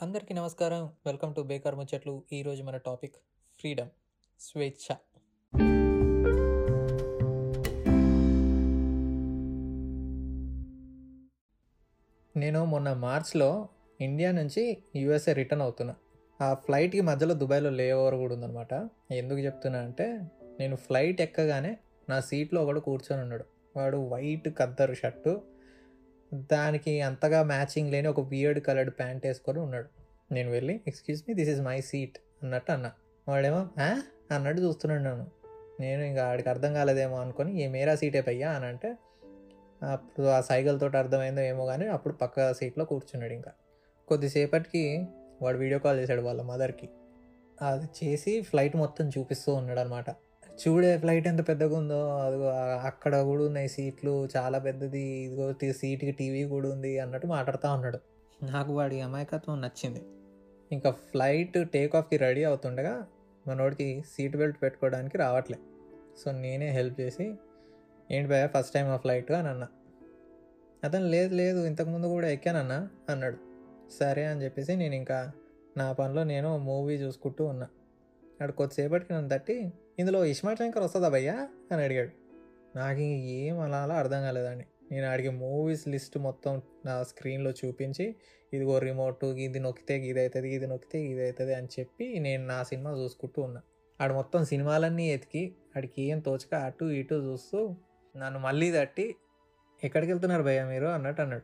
అందరికీ నమస్కారం. Welcome to బేకార్ ముచ్చట్లు. ఈరోజు మన టాపిక్ ఫ్రీడమ్ స్వేచ్ఛ. నేను మొన్న మార్చ్లో ఇండియా నుంచి యూఎస్ఏ రిటర్న్ అవుతున్నా. ఆ ఫ్లైట్కి మధ్యలో దుబాయ్లో లేఓవర్ కూడా ఉందన్నమాట. ఎందుకు చెప్తున్నా అంటే నేను ఫ్లైట్ ఎక్కగానే నా సీట్లో ఒకడు కూర్చొని ఉన్నాడు వాడు వైట్ కద్దరు షర్టు దానికి అంతగా మ్యాచింగ్ లేని ఒక బియర్డ్ కలర్డ్ ప్యాంట్ వేసుకొని ఉన్నాడు. నేను వెళ్ళి excuse me this is my seat అన్నట్టు అన్నా. వాడేమో "ఆ?" అన్నట్టు చూస్తున్నాడు నన్ను. నేను ఇంకా ఆడికి అర్థం కాలేదేమో అనుకొని ఏ మేరా సీటే పయ్యా? అని అంటే అప్పుడు ఆ సైకిల్తో అర్థమైందో ఏమో కానీ అప్పుడు పక్క సీట్లో కూర్చున్నాడు ఇంకా. కొద్దిసేపటికి వాడు వీడియో కాల్ చేశాడు వాళ్ళ మదర్కి అది చేసి ఫ్లైట్ మొత్తం చూపిస్తూ ఉన్నాడు అనమాట చూడే ఫ్లైట్ ఎంత పెద్దగా ఉందో అదిగో అక్కడ కూడా ఉన్నాయి సీట్లు చాలా పెద్దది. ఇదిగో సీట్కి టీవీ కూడా ఉంది అన్నట్టు మాట్లాడుతూ ఉన్నాడు. నాకు వాడి అమాయకత్వం నచ్చింది. ఇంకా ఫ్లైట్ టేక్ ఆఫ్కి రెడీ అవుతుండగా మనోడికి సీట్ బెల్ట్ పెట్టుకోవడానికి రావట్లే. సో నేనే హెల్ప్ చేసి ఏంటి భయ ఫస్ట్ టైం ఆ ఫ్లైట్ అని అన్నా. అతను లేదు లేదు ఇంతకుముందు కూడా ఎక్కానన్నా అన్నాడు. సరే అని చెప్పేసి నేను ఇంకా నా పనిలో నేను మూవీ చూసుకుంటూ ఉన్నా. అక్కడ కొద్దిసేపటికి నన్ను తట్టి ఇందులో ఇస్మార్ట్ శంకర్ వస్తుందా భయ్యా? అని అడిగాడు. నాకు ఇంక ఏం అలా అలా అర్థం కాలేదండి. నేను అడిగే మూవీస్ లిస్ట్ మొత్తం నా స్క్రీన్లో చూపించి ఇదిగో రిమోట్ ఇది నొక్కితే ఇది అవుతుంది ఇది నొక్కితే ఇది అవుతుంది అని చెప్పి నేను నా సినిమా చూసుకుంటూ ఉన్నా. ఆడు మొత్తం సినిమాలన్నీ ఎతికి ఆడికి ఏం తోచక అటు ఇటు చూస్తూ నన్ను మళ్ళీ తట్టి ఎక్కడికి వెళ్తున్నారు భయ్య మీరు? అన్నట్టు అన్నాడు.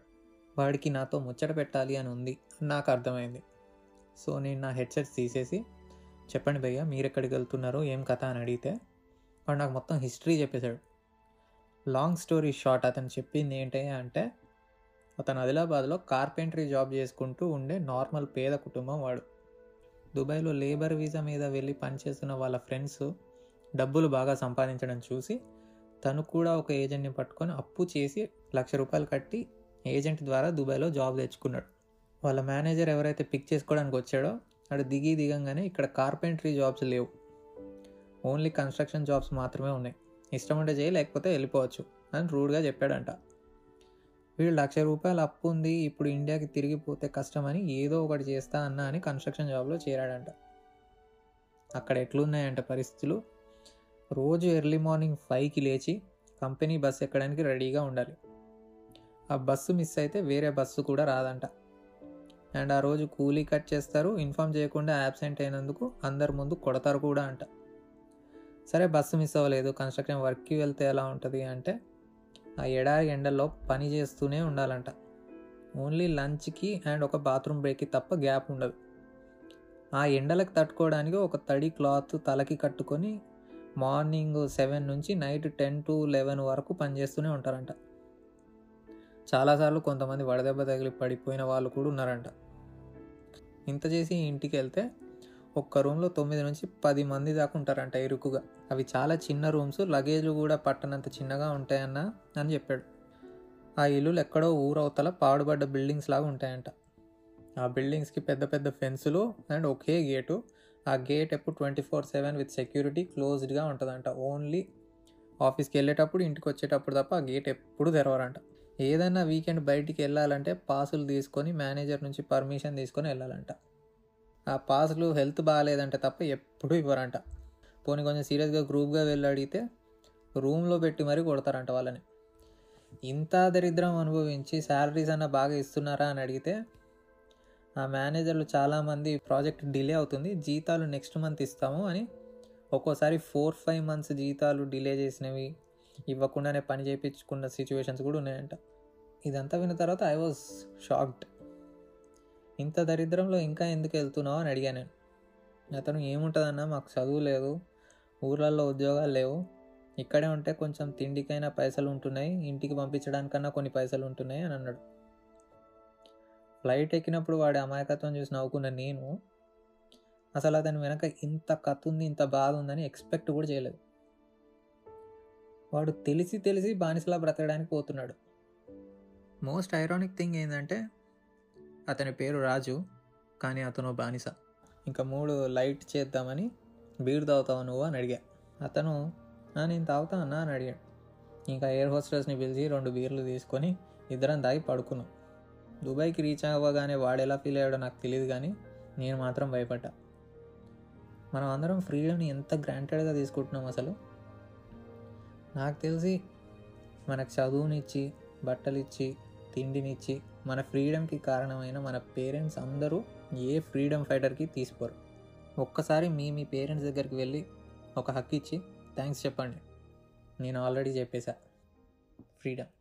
వాడికి నాతో ముచ్చట పెట్టాలి అని ఉంది అని నాకు అర్థమైంది. సో నేను నా హెడ్సెట్స్ తీసేసి చెప్పండి భయ్య మీరు ఎక్కడికి వెళ్తున్నారు ఏం కథ అని అడిగితే వాడు నాకు మొత్తం హిస్టరీ చెప్పేశాడు. లాంగ్ స్టోరీ షార్ట్ అతను చెప్పింది ఏంటి అంటే అతను ఆదిలాబాద్లో కార్పెంటరీ జాబ్ చేసుకుంటూ ఉండే నార్మల్ పేద కుటుంబం వాడు. దుబాయ్లో లేబర్ వీసా మీద వెళ్ళి పనిచేస్తున్న వాళ్ళ ఫ్రెండ్స్ డబ్బులు బాగా సంపాదించడం చూసి తను కూడా ఒక ఏజెంట్ని పట్టుకొని అప్పు చేసి లక్ష రూపాయలు కట్టి ఏజెంట్ ద్వారా దుబాయ్లో జాబ్ తెచ్చుకున్నాడు. వాళ్ళ మేనేజర్ ఎవరైతే పిక్ చేసుకోవడానికి వచ్చాడో అక్కడ దిగి దిగంగానే ఇక్కడ కార్పెంటరీ జాబ్స్ లేవు. ఓన్లీ కన్స్ట్రక్షన్ జాబ్స్ మాత్రమే ఉన్నాయి. ఇష్టం ఉంటే చేయి లేకపోతే వెళ్ళిపోవచ్చు అని రూడ్గా చెప్పాడంట. వీడు లక్ష రూపాయలు అప్పు ఉంది ఇప్పుడు ఇండియాకి తిరిగిపోతే కష్టమని ఏదో ఒకటి చేస్తా అన్నా అని కన్స్ట్రక్షన్ జాబ్లో చేరాడంట. అక్కడ ఎట్లున్నాయంట పరిస్థితులు? రోజు ఎర్లీ మార్నింగ్ ఫైవ్కి లేచి కంపెనీ బస్సు ఎక్కడానికి రెడీగా ఉండాలి. ఆ బస్సు మిస్ అయితే వేరే బస్సు కూడా రాదంట. అండ్ ఆ రోజు కూలీ కట్ చేస్తారు. ఇన్ఫామ్ చేయకుండా యాబ్సెంట్ అయినందుకు అందరి ముందు కొడతారు కూడా అంట. సరే బస్సు మిస్ అవ్వలేదు. కన్స్ట్రక్షన్ వర్క్కి వెళ్తే ఎలా ఉంటుంది అంటే ఆ ఎడారి ఎండల్లో పని చేస్తూనే ఉండాలంట. ఓన్లీ లంచ్కి అండ్ ఒక బాత్రూమ్ బ్రేక్కి తప్ప గ్యాప్ ఉండదు. ఆ ఎండలకు తట్టుకోవడానికి ఒక తడి క్లాత్ తలకి కట్టుకొని మార్నింగ్ సెవెన్ నుంచి నైట్ టెన్ టు లెవెన్ వరకు పనిచేస్తూనే ఉంటారంట. చాలాసార్లు కొంతమంది వడదెబ్బ తగిలి పడిపోయిన వాళ్ళు కూడా ఉన్నారంట. ఇంత చేసి ఇంటికి వెళ్తే ఒక్క రూమ్లో తొమ్మిది నుంచి పది మంది దాకా ఉంటారంట ఇరుకుగా. అవి చాలా చిన్న రూమ్స్ లగేజ్లు కూడా పట్టనంత చిన్నగా ఉంటాయన్న అని చెప్పాడు. ఆ ఇల్లులు ఎక్కడో ఊరవతల పాడుబడ్డ బిల్డింగ్స్ లాగా ఉంటాయంట. ఆ బిల్డింగ్స్కి పెద్ద పెద్ద ఫెన్సులు అండ్ ఒకే గేటు. ఆ గేట్ ఎప్పుడు twenty four seven with security క్లోజ్డ్గా ఉంటుందంట. ఓన్లీ ఆఫీస్కి వెళ్ళేటప్పుడు ఇంటికి వచ్చేటప్పుడు తప్ప ఆ గేట్ ఎప్పుడు తెరవరంట. ఏదైనా వీకెండ్ బయటికి వెళ్ళాలంటే పాసులు తీసుకొని మేనేజర్ నుంచి పర్మిషన్ తీసుకొని వెళ్ళాలంట. ఆ పాసులు హెల్త్ బాగాలేదంటే తప్ప ఎప్పుడూ ఇవ్వరంట. పోనీ కొంచెం సీరియస్గా గ్రూప్గా వెళ్ళి అడిగితే రూమ్లో పెట్టి మరీ కొడతారంట వాళ్ళని. ఇంత దరిద్రం అనుభవించి శాలరీస్ అన్న బాగా ఇస్తున్నారా అని అడిగితే ఆ మేనేజర్లు చాలామంది ప్రాజెక్ట్ డిలే అవుతుంది జీతాలు నెక్స్ట్ మంత్ ఇస్తాము అని ఒక్కోసారి ఫోర్ ఫైవ్ మంత్స్ జీతాలు డిలే చేసినవి ఇవ్వకుండానే పని చేయించుకున్న సిచ్యువేషన్స్ కూడా ఉన్నాయంట. ఇదంతా విన్న తర్వాత ఐ వాజ్ షాక్డ్ ఇంత దరిద్రంలో ఇంకా ఎందుకు వెళ్తున్నావు అని అడిగాను నేను. అతను ఏముంటుందన్నా మాకు చదువు లేదు ఊర్లలో ఉద్యోగాలు లేవు ఇక్కడే ఉంటే కొంచెం తిండికైనా పైసలు ఉంటున్నాయి ఇంటికి పంపించడానికన్నా కొన్ని పైసలు ఉంటున్నాయి అని అన్నాడు. ఫ్లైట్ ఎక్కినప్పుడు వాడి అమాయకత్వం చూసి నవ్వుకున్న నేను అసలు అతని వెనక ఇంత కథ ఉంది ఇంత బాధ ఉందని ఎక్స్పెక్ట్ కూడా చేయలేదు. వాడు తెలిసి తెలిసి బానిసలా బ్రతకడానికి పోతున్నాడు. మోస్ట్ ఐరానిక్ థింగ్ ఏంటంటే అతని పేరు రాజు కానీ అతను బానిస. ఇంకా మూడు లైట్ చేద్దామని బీర్ తాగుతావు నువ్వు అని అడిగా. అతను నేను తాగుతా అన్నా అని అడిగాడు. ఇంకా ఎయిర్ హోస్టెస్ని పిలిచి రెండు బీర్లు తీసుకొని ఇద్దరం తాగి పడుకున్నాం. దుబాయ్కి రీచ్ అవ్వగానే వాడు ఎలా ఫీల్ అయ్యాడో నాకు తెలియదు కానీ నేను మాత్రం భయపడ్డా. మనం అందరం ఫ్రీడమ్ని ఎంత గ్రాంటెడ్గా తీసుకుంటున్నాం అసలు? నాకు తెలిసి మనకు చదువునిచ్చి బట్టలిచ్చి తిండినిచ్చి మన ఫ్రీడమ్కి కారణమైన మన పేరెంట్స్ అందరూ ఏ ఫ్రీడమ్ ఫైటర్కి తీసుకోరు ఒక్కసారి మీ మీ పేరెంట్స్ దగ్గరికి వెళ్ళి ఒక హక్కు ఇచ్చి థ్యాంక్స్ చెప్పండి. నేను ఆల్రెడీ చెప్పేశా ఫ్రీడమ్.